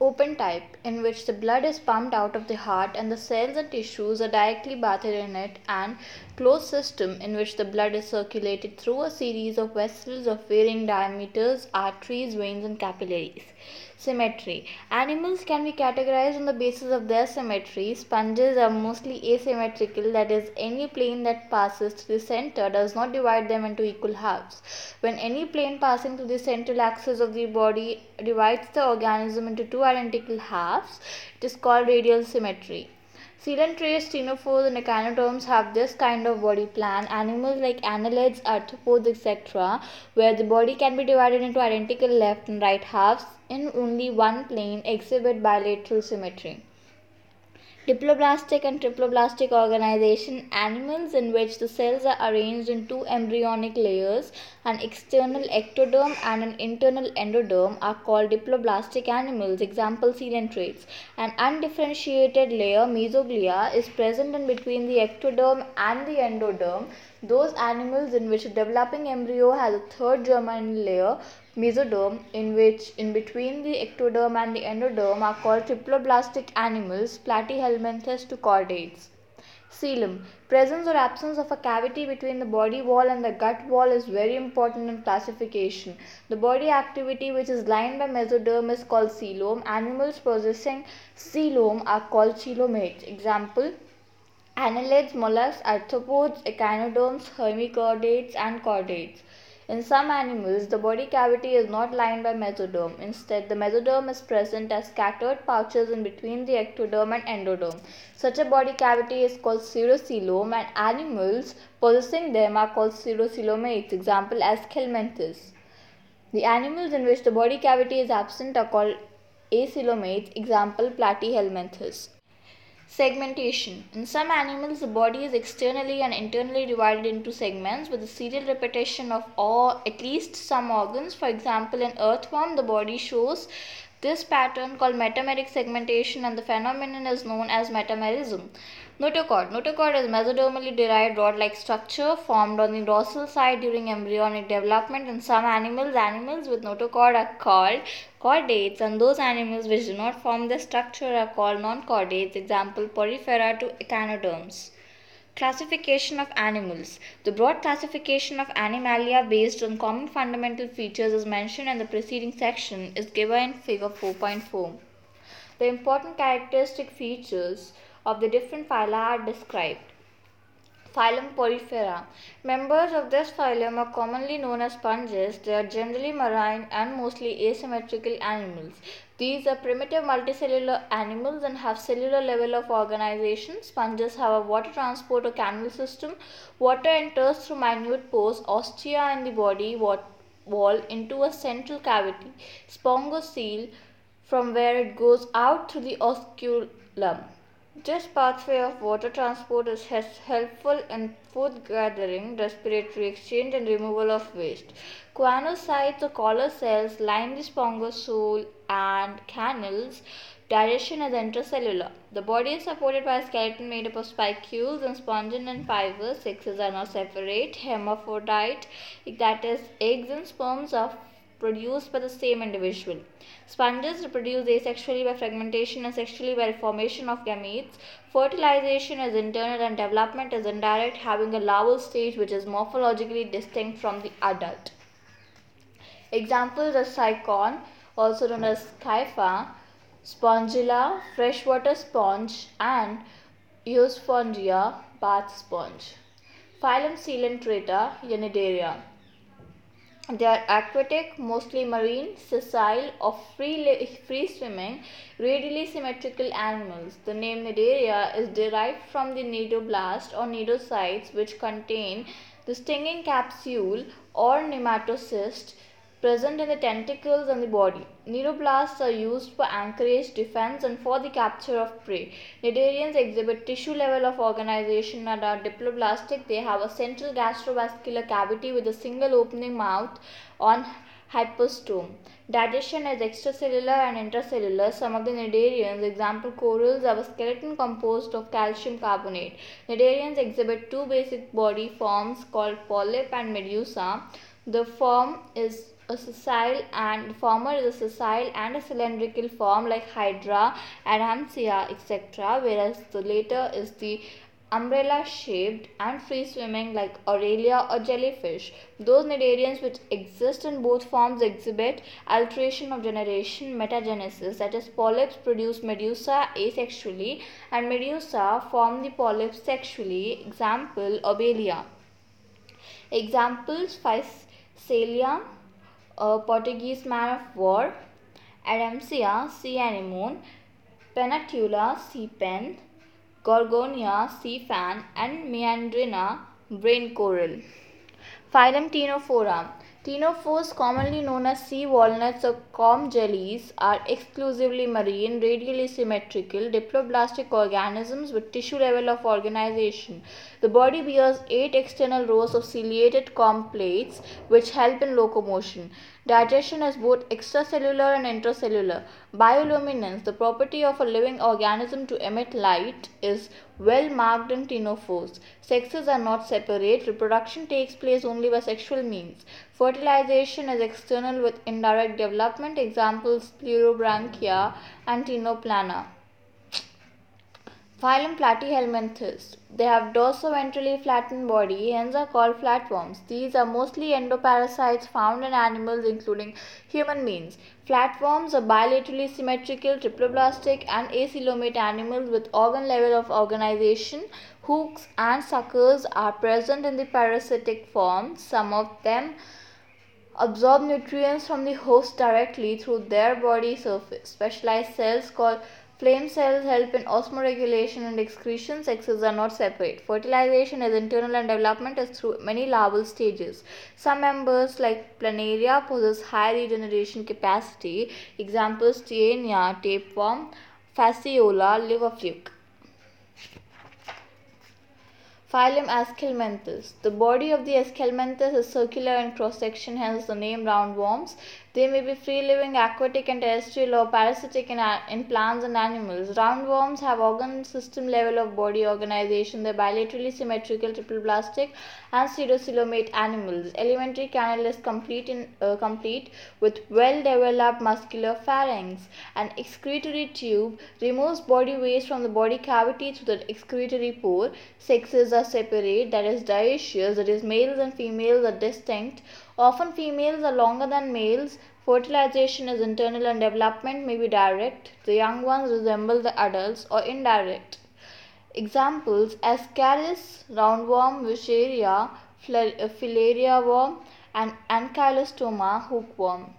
open type, in which the blood is pumped out of the heart and the cells and tissues are directly bathed in it, and closed system, in which the blood is circulated through a series of vessels of varying diameters, arteries, veins, and capillaries. Symmetry. Animals can be categorized on the basis of their symmetry. Sponges are mostly asymmetrical, that is, any plane that passes through the center does not divide them into equal halves. When any plane passing through the central axis of the body divides the organism into two identical halves, it is called radial symmetry. Ctenophores, and echinoderms have this kind of body plan. Animals like annelids, arthropods, etc., where the body can be divided into identical left and right halves in only one plane, exhibit bilateral symmetry. Diploblastic and triploblastic organization animals in which the cells are arranged in two embryonic layers, an external ectoderm and an internal endoderm, are called diploblastic animals. Example coelenterates. An undifferentiated layer, mesoglea, is present in between the ectoderm and the endoderm. Those animals in which a developing embryo has a third germinal layer, mesoderm, in which in between the ectoderm and the endoderm are called triploblastic animals, platyhelminthes to chordates. Coelom. Presence or absence of a cavity between the body wall and the gut wall is very important in classification. The body activity which is lined by mesoderm is called coelom. Animals possessing coelom are called coelomates. Example annelids, mollusks, arthropods, echinoderms, hemichordates and chordates. In some animals, the body cavity is not lined by mesoderm. Instead, the mesoderm is present as scattered pouches in between the ectoderm and endoderm. Such a body cavity is called pseudocoelom and animals possessing them are called pseudocoelomates. Example as Aschelminthes. The animals in which the body cavity is absent are called acoelomates. Example Platyhelminthes. Segmentation. In some animals, the body is externally and internally divided into segments with a serial repetition of all, at least some organs. For example, in earthworm, the body shows this pattern called metameric segmentation and the phenomenon is known as metamerism. Notochord. Notochord is mesodermally derived rod-like structure formed on the dorsal side during embryonic development. In some animals, animals with notochord are called chordates and those animals which do not form this structure are called non-chordates. Example, porifera to echinoderms. Classification of animals. The broad classification of Animalia based on common fundamental features as mentioned in the preceding section is given in figure 4.4. The important characteristic features of the different phyla are described. Phylum Porifera. Members of this phylum are commonly known as sponges. They are generally marine and mostly asymmetrical animals. These are primitive multicellular animals and have cellular level of organization. Sponges have a water transport or canal system. Water enters through minute pores, ostia in the body wall into a central cavity, spongocoel, from where it goes out through the osculum. This pathway of water transport is helpful in food gathering, respiratory exchange, and removal of waste. Choanocytes or collar cells line the spongocoel and canals. Digestion is intracellular. The body is supported by a skeleton made up of spicules and spongin and fibers. Sexes are not separate. Hermaphrodite, that is, eggs and sperms are produced by the same individual. Sponges reproduce asexually by fragmentation and sexually by formation of gametes. Fertilization is internal and development is indirect, having a larval stage which is morphologically distinct from the adult. Examples are Sycon, also known as Scypha, Spongilla, freshwater sponge, and Euspongia, bath sponge. Phylum Coelenterata, Cnidaria. They are aquatic, mostly marine, sessile, or free, free swimming, radially symmetrical animals. The name Cnidaria is derived from the cnidoblast or cnidocytes which contain the stinging capsule or nematocyst present in the tentacles and the body. Cnidoblasts are used for anchorage, defense, and for the capture of prey. Cnidarians exhibit tissue level of organization and are diploblastic. They have a central gastrovascular cavity with a single opening mouth on hypostome. Digestion is extracellular and intracellular. Some of the cnidarians, example corals, have a skeleton composed of calcium carbonate. Cnidarians exhibit two basic body forms called polyp and medusa. The form is a sessile and former is a sessile and a cylindrical form like Hydra, Adamsia, etc., whereas the later is the umbrella shaped and free swimming like Aurelia or jellyfish. Those cnidarians which exist in both forms exhibit alteration of generation metagenesis that is polyps produce medusa asexually and medusa form the polyps sexually. Example Obelia. Examples Physalia, a Portuguese man of war, Adamsia sea anemone, Pennatula, sea pen, Gorgonia sea fan and Meandrina brain coral. Phylum Ctenophora. Ctenophores, commonly known as sea walnuts or comb jellies, are exclusively marine, radially symmetrical, diploblastic organisms with tissue level of organization. The body bears eight external rows of ciliated comb plates which help in locomotion. Digestion is both extracellular and intracellular. Bioluminescence, the property of a living organism to emit light, is well marked in ctenophores. Sexes are not separate. Reproduction takes place only by sexual means. Fertilization is external with indirect development. Examples Pleurobrachia and Ctenoplana. Phylum Platyhelminthes. They have dorsoventrally flattened body, hence are called flatworms. These are mostly endoparasites found in animals including human beings. Flatworms are bilaterally symmetrical, triploblastic and acoelomate animals with organ level of organization. Hooks and suckers are present in the parasitic form. Some of them absorb nutrients from the host directly through their body surface. Specialized cells called Flame cells help in osmoregulation and excretion. Sexes are not separate. Fertilization is internal and development is through many larval stages. Some members like planaria possess high regeneration capacity. Examples Taenia, tapeworm, fasciola, liver fluke. Phylum Aschelminthes. The body of the Aschelminthes is circular in cross section, hence the name roundworms. They may be free living, aquatic, and terrestrial, or parasitic in, in plants and animals. Roundworms have organ system level of body organization. They are bilaterally symmetrical, triploblastic, and pseudocoelomate animals. Alimentary canal is complete, in, uh, complete with well developed muscular pharynx. An excretory tube removes body waste from the body cavity through the excretory pore. Sexes are separate, that is dioecious, that is males and females are distinct. Often females are longer than males. Fertilization is internal and development may be direct. The young ones resemble the adults or indirect. Examples Ascaris, roundworm, Wucheria, uh, filaria worm and Ankylostoma, hookworm.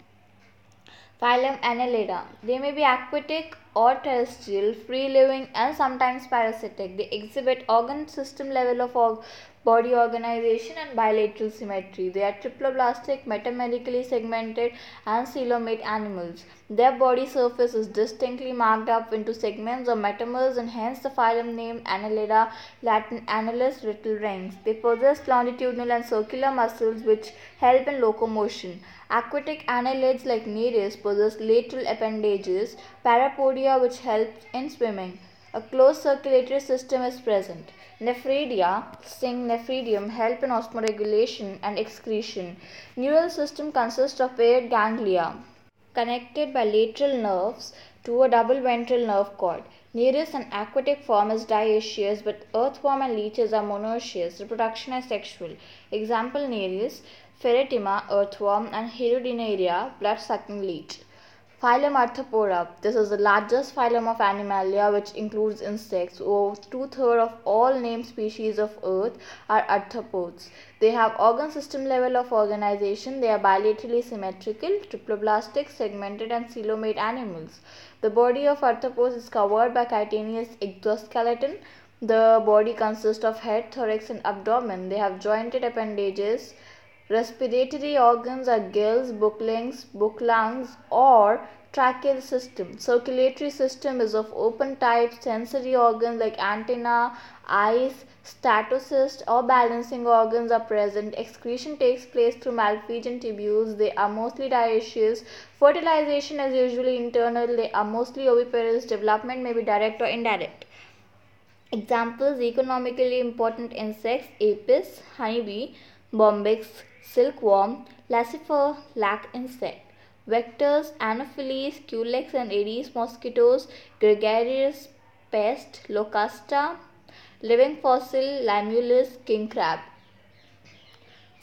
Phylum Annelida. They may be aquatic or terrestrial, free living and sometimes parasitic. They exhibit organ system level of body organization and bilateral symmetry. They are triploblastic, metamerically segmented and coelomate animals. Their body surface is distinctly marked up into segments or metamers and hence the phylum name Annelida, Latin annulus, little rings. They possess longitudinal and circular muscles which help in locomotion. Aquatic annelids like Nereis possess lateral appendages, parapodia which help in swimming. A closed circulatory system is present. Nephridia, sting nephridium, help in osmoregulation and excretion. Neural system consists of paired ganglia connected by lateral nerves to a double ventral nerve cord. Nereis, an aquatic form, is dioecious, but earthworm and leeches are monoecious. Reproduction is sexual. Example Nereis, Pheretima, earthworm, and Hirudinaria, blood-sucking leech. Phylum Arthropoda. This is the largest phylum of Animalia which includes insects. Over two-thirds of all named species of earth are arthropods. They have organ system level of organization. They are bilaterally symmetrical, triploblastic, segmented and coelomate animals. The body of arthropods is covered by chitinous exoskeleton. The body consists of head, thorax and abdomen. They have jointed appendages Respiratory organs are gills, book lungs, book lungs or tracheal system. Circulatory system is of open type. Sensory organs like antenna, eyes, statocyst or balancing organs are present. Excretion takes place through malpighian tubules. They are mostly dioecious. Fertilization is usually internal. They are mostly oviparous. Development may be direct or indirect. Examples economically important insects apis, honeybee, bombyx, silkworm, Laccifer, lac insect. Vectors, Anopheles, Culex and Aedes mosquitoes, gregarious pest, Locusta, living fossil, Limulus, king crab.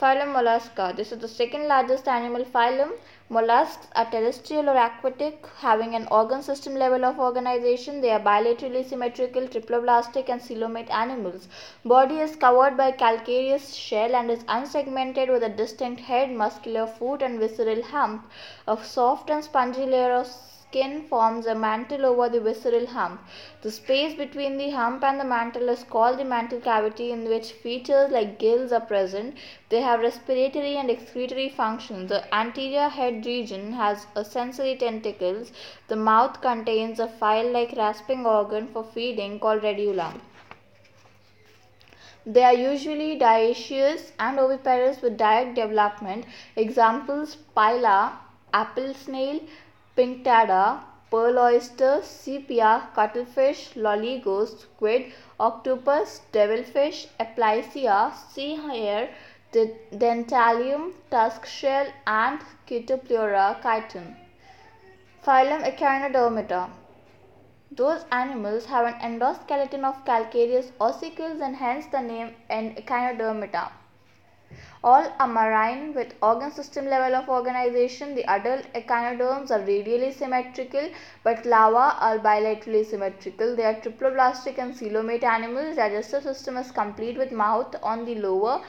Phylum Mollusca. This is the second largest animal phylum. Mollusks are terrestrial or aquatic, having an organ system level of organization. They are bilaterally symmetrical, triploblastic and coelomate animals. Body is covered by calcareous shell and is unsegmented with a distinct head, muscular foot and visceral hump. A soft and spongy layer of skin forms a mantle over the visceral hump. The space between the hump and the mantle is called the mantle cavity in which features like gills are present. They have respiratory and excretory functions. The anterior head region has a sensory tentacles. The mouth contains a file-like rasping organ for feeding called radula. They are usually dioecious and oviparous with direct development. Examples Pila, apple snail, pinctada, pearl oyster, sepia, cuttlefish, loligo, squid, octopus, devilfish, aplysia, sea hare, dentalium, tusk shell, and Chaetopleura chiton. Phylum Echinodermata. Those animals have an endoskeleton of calcareous ossicles and hence the name Echinodermata. All are marine with organ system level of organization. The adult echinoderms are radially symmetrical but larvae are bilaterally symmetrical. They are triploblastic and coelomate animals. Digestive system is complete with mouth on the lower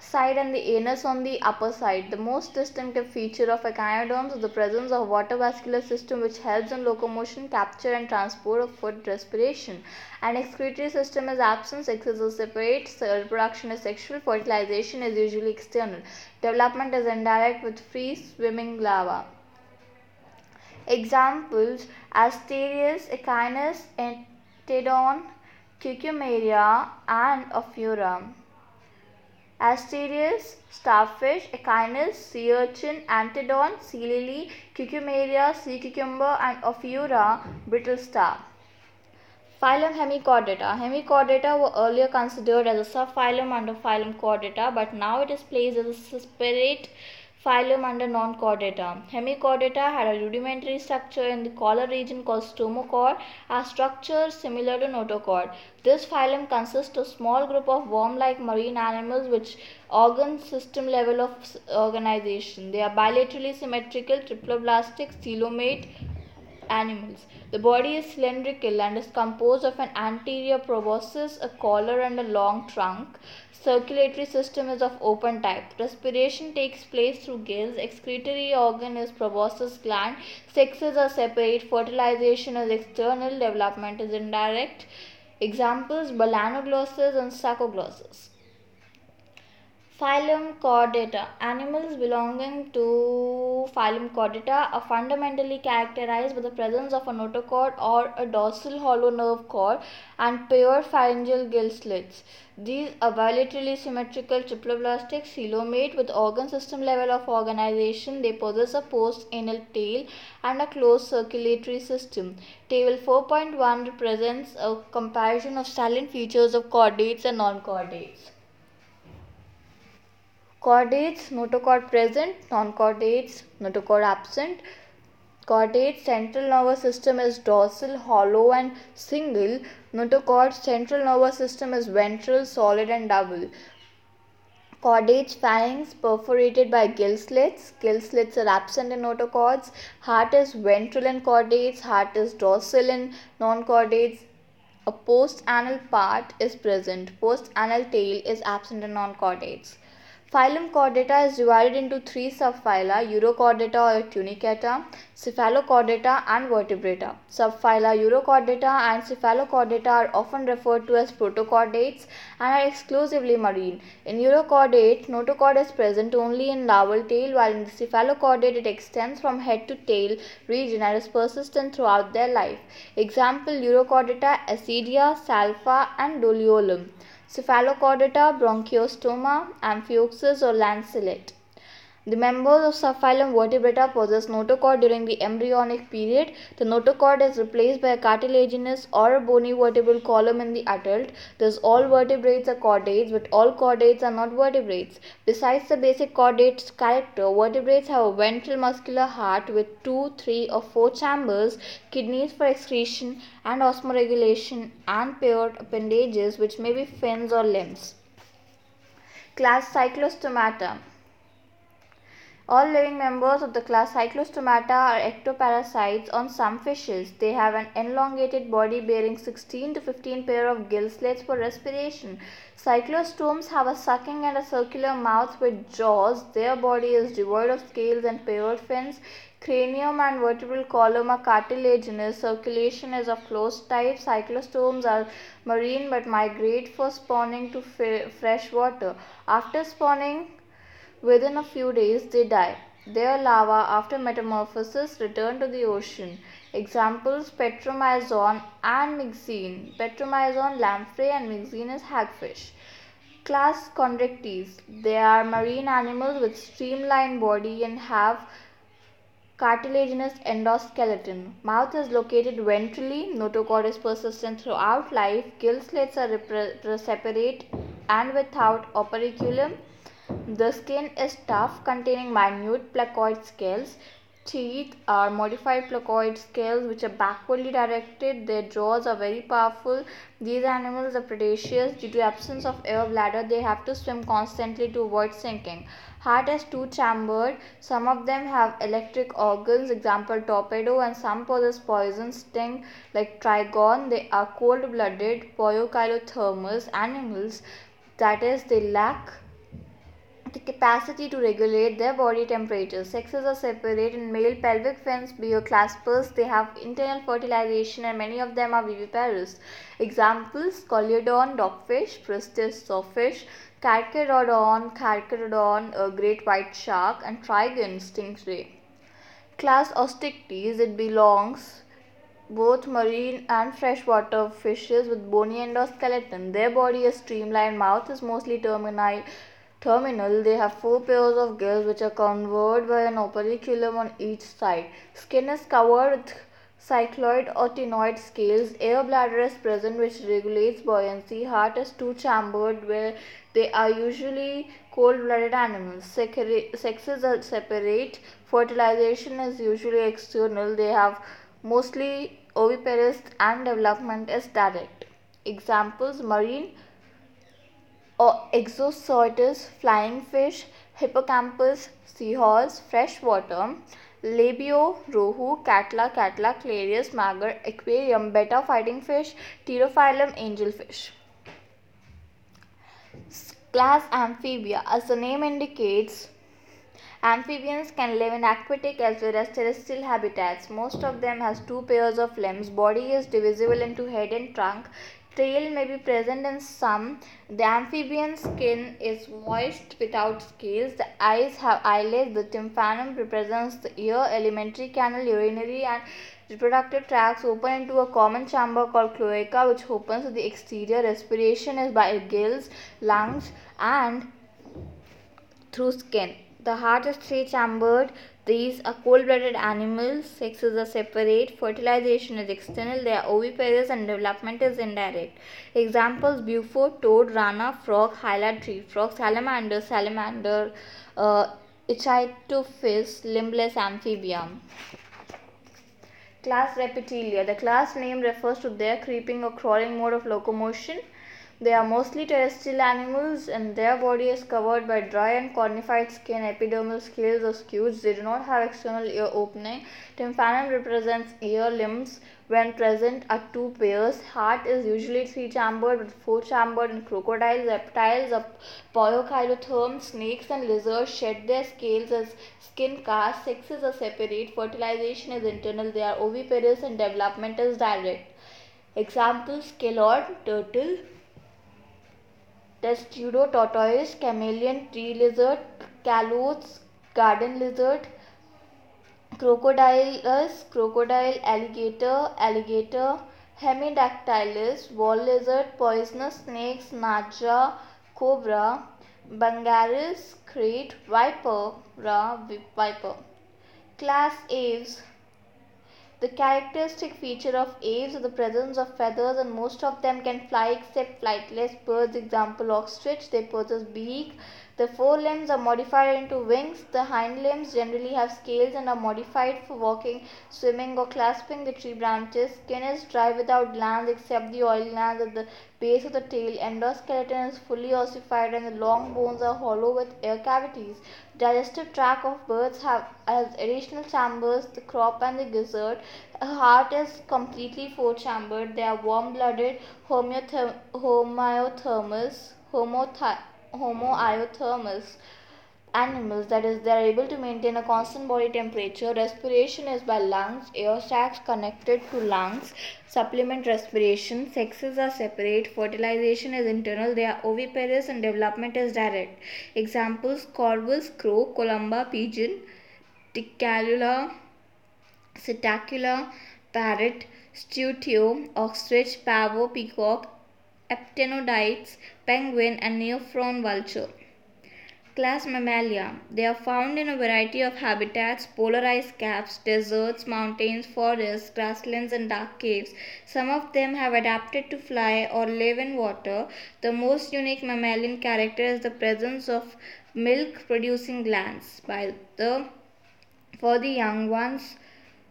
side and the anus on the upper side. The most distinctive feature of echinoderms is the presence of water vascular system which helps in locomotion, capture and transport of food respiration. An excretory system is absent, sexes are separate, reproduction is sexual, fertilization is usually external. Development is indirect with free swimming larvae. Examples Asterias, Echinus, Antedon, Cucumaria and Ophiura. Asterias, starfish, echinus, sea urchin, antedon, sea lily, cucumaria, sea cucumber and Ophiura, brittle star. Phylum Hemichordata. Hemichordata were earlier considered as a subphylum under phylum Chordata but now it is placed as a separate phylum under non-chordata. Hemichordata had a rudimentary structure in the collar region called stomochord, a structure similar to notochord. This phylum consists of small group of worm-like marine animals which organ system level of organization. They are bilaterally symmetrical, triploblastic, coelomate animals. The body is cylindrical and is composed of an anterior proboscis, a collar and a long trunk. Circulatory system is of open type. Respiration takes place through gills. Excretory organ is proboscis gland. Sexes are separate. Fertilization is external. Development is indirect. Examples Balanoglossus and Saccoglossus. Phylum Chordata. Animals belonging to phylum Chordata are fundamentally characterized by the presence of a notochord or a dorsal hollow nerve cord and paired pharyngeal gill slits. These are bilaterally symmetrical triploblastic coelomate with organ system level of organization. They possess a post-anal tail and a closed circulatory system. Table 4.1 represents a comparison of salient features of chordates and non-chordates. Chordates, notochord present, non-chordates, notochord absent. Chordate central nervous system is dorsal, hollow and single. Notochord central nervous system is ventral, solid and double. Chordate pharynx perforated by gill slits. Gill slits are absent in notochords. Heart is ventral in chordates. Heart is dorsal in non-chordates. A post-anal part is present. Post-anal tail is absent in non-chordates. Phylum Chordata is divided into three subphyla, Urochordata or Tunicata, Cephalochordata and Vertebrata. Subphyla Urochordata and Cephalochordata are often referred to as protochordates and are exclusively marine. In Urochordate, notochord is present only in larval tail while in the Cephalochordate it extends from head to tail region and is persistent throughout their life. Example Urochordata, Ascidia, Salpa and Doliolum cephalochordata, branchiostoma, amphioxus or lanceolate. The members of subphylum Vertebrata possess notochord during the embryonic period. The notochord is replaced by a cartilaginous or a bony vertebral column in the adult. Thus, all vertebrates are chordates, but all chordates are not vertebrates. Besides the basic chordate character, vertebrates have a ventral muscular heart with two, three, or four chambers, kidneys for excretion and osmoregulation, and paired appendages which may be fins or limbs. Class Cyclostomata all living members of the class Cyclostomata are ectoparasites on some fishes. They have an elongated body bearing 16 to 15 pair of gill slits for respiration. Cyclostomes have a sucking and a circular mouth with jaws. Their body is devoid of scales and paired fins. Cranium and vertebral column are cartilaginous. Circulation is of closed type. Cyclostomes are marine but migrate for spawning to fresh water. After spawning, Within a few days, they die. Their larvae, after metamorphosis, return to the ocean. Examples Petromyzon and Myxine. Petromyzon lamprey and Myxine is hagfish. Class Chondrichthyes. They are marine animals with streamlined body and have cartilaginous endoskeleton. Mouth is located ventrally. Notochord is persistent throughout life. Gill slits are separate and without operculum. The skin is tough, containing minute placoid scales. Teeth are modified placoid scales which are backwardly directed. Their jaws are very powerful. These animals are predaceous. Due to absence of air bladder, they have to swim constantly to avoid sinking. Heart is two-chambered. Some of them have electric organs, example torpedo, and some possess poison sting like Trygon. They are cold-blooded, poikilothermous animals. That is, they lack the capacity to regulate their body temperature. Sexes are separate in male pelvic fins claspers. They have internal fertilization and many of them are viviparous. Examples Scoliodon, dogfish, Pristis, sawfish, Carcharodon, Carcharodon, a great white shark and Trygon, stingray. Class Osteichthyes, it belongs both marine and freshwater fishes with bony endoskeleton. Their body is streamlined, mouth is mostly terminal, terminal, they have four pairs of gills which are covered by an operculum on each side. Skin is covered with cycloid or ctenoid scales. Air bladder is present which regulates buoyancy. Heart is two-chambered where they are usually cold-blooded animals. Sexes are separate. Fertilization is usually external. They have mostly oviparous and development is direct. Examples marine or Exocoetus, flying fish, hippocampus, seahorse, freshwater, labeo, rohu, catla, catla, clarias, magur, aquarium, betta fighting fish, pterophyllum, angelfish. Class Amphibia. As the name indicates, amphibians can live in aquatic as well as terrestrial habitats. Most of them has two pairs of limbs. Body is divisible into head and trunk tail may be present in some. The amphibian skin is moist without scales. The eyes have eyelids. The tympanum represents the ear, alimentary canal, urinary and reproductive tracts open into a common chamber called cloaca which opens to the exterior. Respiration is by gills, lungs and through skin. The heart is three chambered. These are cold-blooded animals. Sexes are separate. Fertilization is external. They are oviparous and development is indirect. Examples: Bufo, toad, rana, frog, hyla, tree frog, salamander, salamander, uh, Ichthyophis, limbless amphibian. Class Reptilia. The class name refers to their creeping or crawling mode of locomotion. They are mostly terrestrial animals and their body is covered by dry and cornified skin, epidermal scales or scutes. They do not have external ear opening. Tympanum represents ear limbs. When present are two pairs. Heart is usually three-chambered with four-chambered in crocodiles, reptiles, poikilotherms, snakes and lizards shed their scales as skin casts. Sexes are separate. Fertilization is internal. They are oviparous and development is direct. Examples, scalod, turtle, testudo tortoise, chameleon, tree lizard, calotes, garden lizard, crocodilus, crocodile, alligator, alligator, hemidactylus, wall lizard, poisonous snakes, naja, cobra, Bungarus krait viper, ra viper. Class Aves the characteristic feature of aves is the presence of feathers and most of them can fly except flightless birds. Example ostrich they possess beak the forelimbs are modified into wings. The hind limbs generally have scales and are modified for walking, swimming, or clasping the tree branches. Skin is dry without glands except the oil glands at the base of the tail. Endoskeleton is fully ossified and the long bones are hollow with air cavities. Digestive tract of birds have has additional chambers, the crop and the gizzard. The heart is completely four chambered. They are warm blooded, homoiothermous, homothermous homoiothermous animals that is they are able to maintain a constant body temperature. Respiration is by lungs. Air sacs connected to lungs supplement respiration. Sexes are separate. Fertilization is internal. They are oviparous and development is direct. Examples corvus crow columba pigeon ticalula psittacula parrot struthio ostrich pavo peacock aptenodytes, penguin, and neophron vulture. Class Mammalia. They are found in a variety of habitats, polar ice caps, deserts, mountains, forests, grasslands, and dark caves. Some of them have adapted to fly or live in water. The most unique mammalian character is the presence of milk producing glands. By the for the young ones,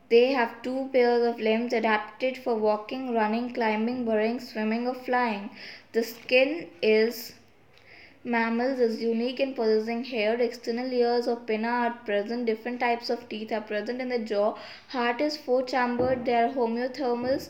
they have two pairs of limbs adapted for walking, running, climbing, burrowing, swimming, or flying. The skin is mammals is unique in possessing hair. External ears of pinna are present. Different types of teeth are present in the jaw. Heart is four chambered. They are homeothermals.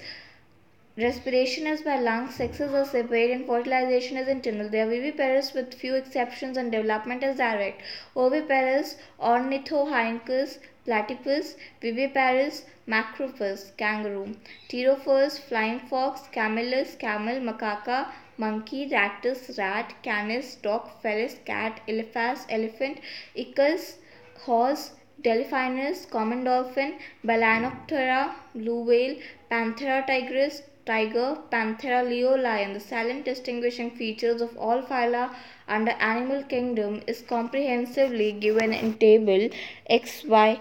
Respiration is by lungs, sexes are separate, and fertilization is internal. They are viviparous with few exceptions, and development is direct. Oviparous, Ornithorhynchus, platypus, viviparous, macropus, kangaroo. Pterophorus, flying fox, camelus, camel, macaca, monkey, rattus, rat, canis, dog, felis, cat, elephas, elephant, icus, horse, Delphinus, common dolphin, Balaenoptera, blue whale, Panthera tigris, tiger, Panthera leo lion. The silent distinguishing features of all phyla under animal kingdom is comprehensively given in table XY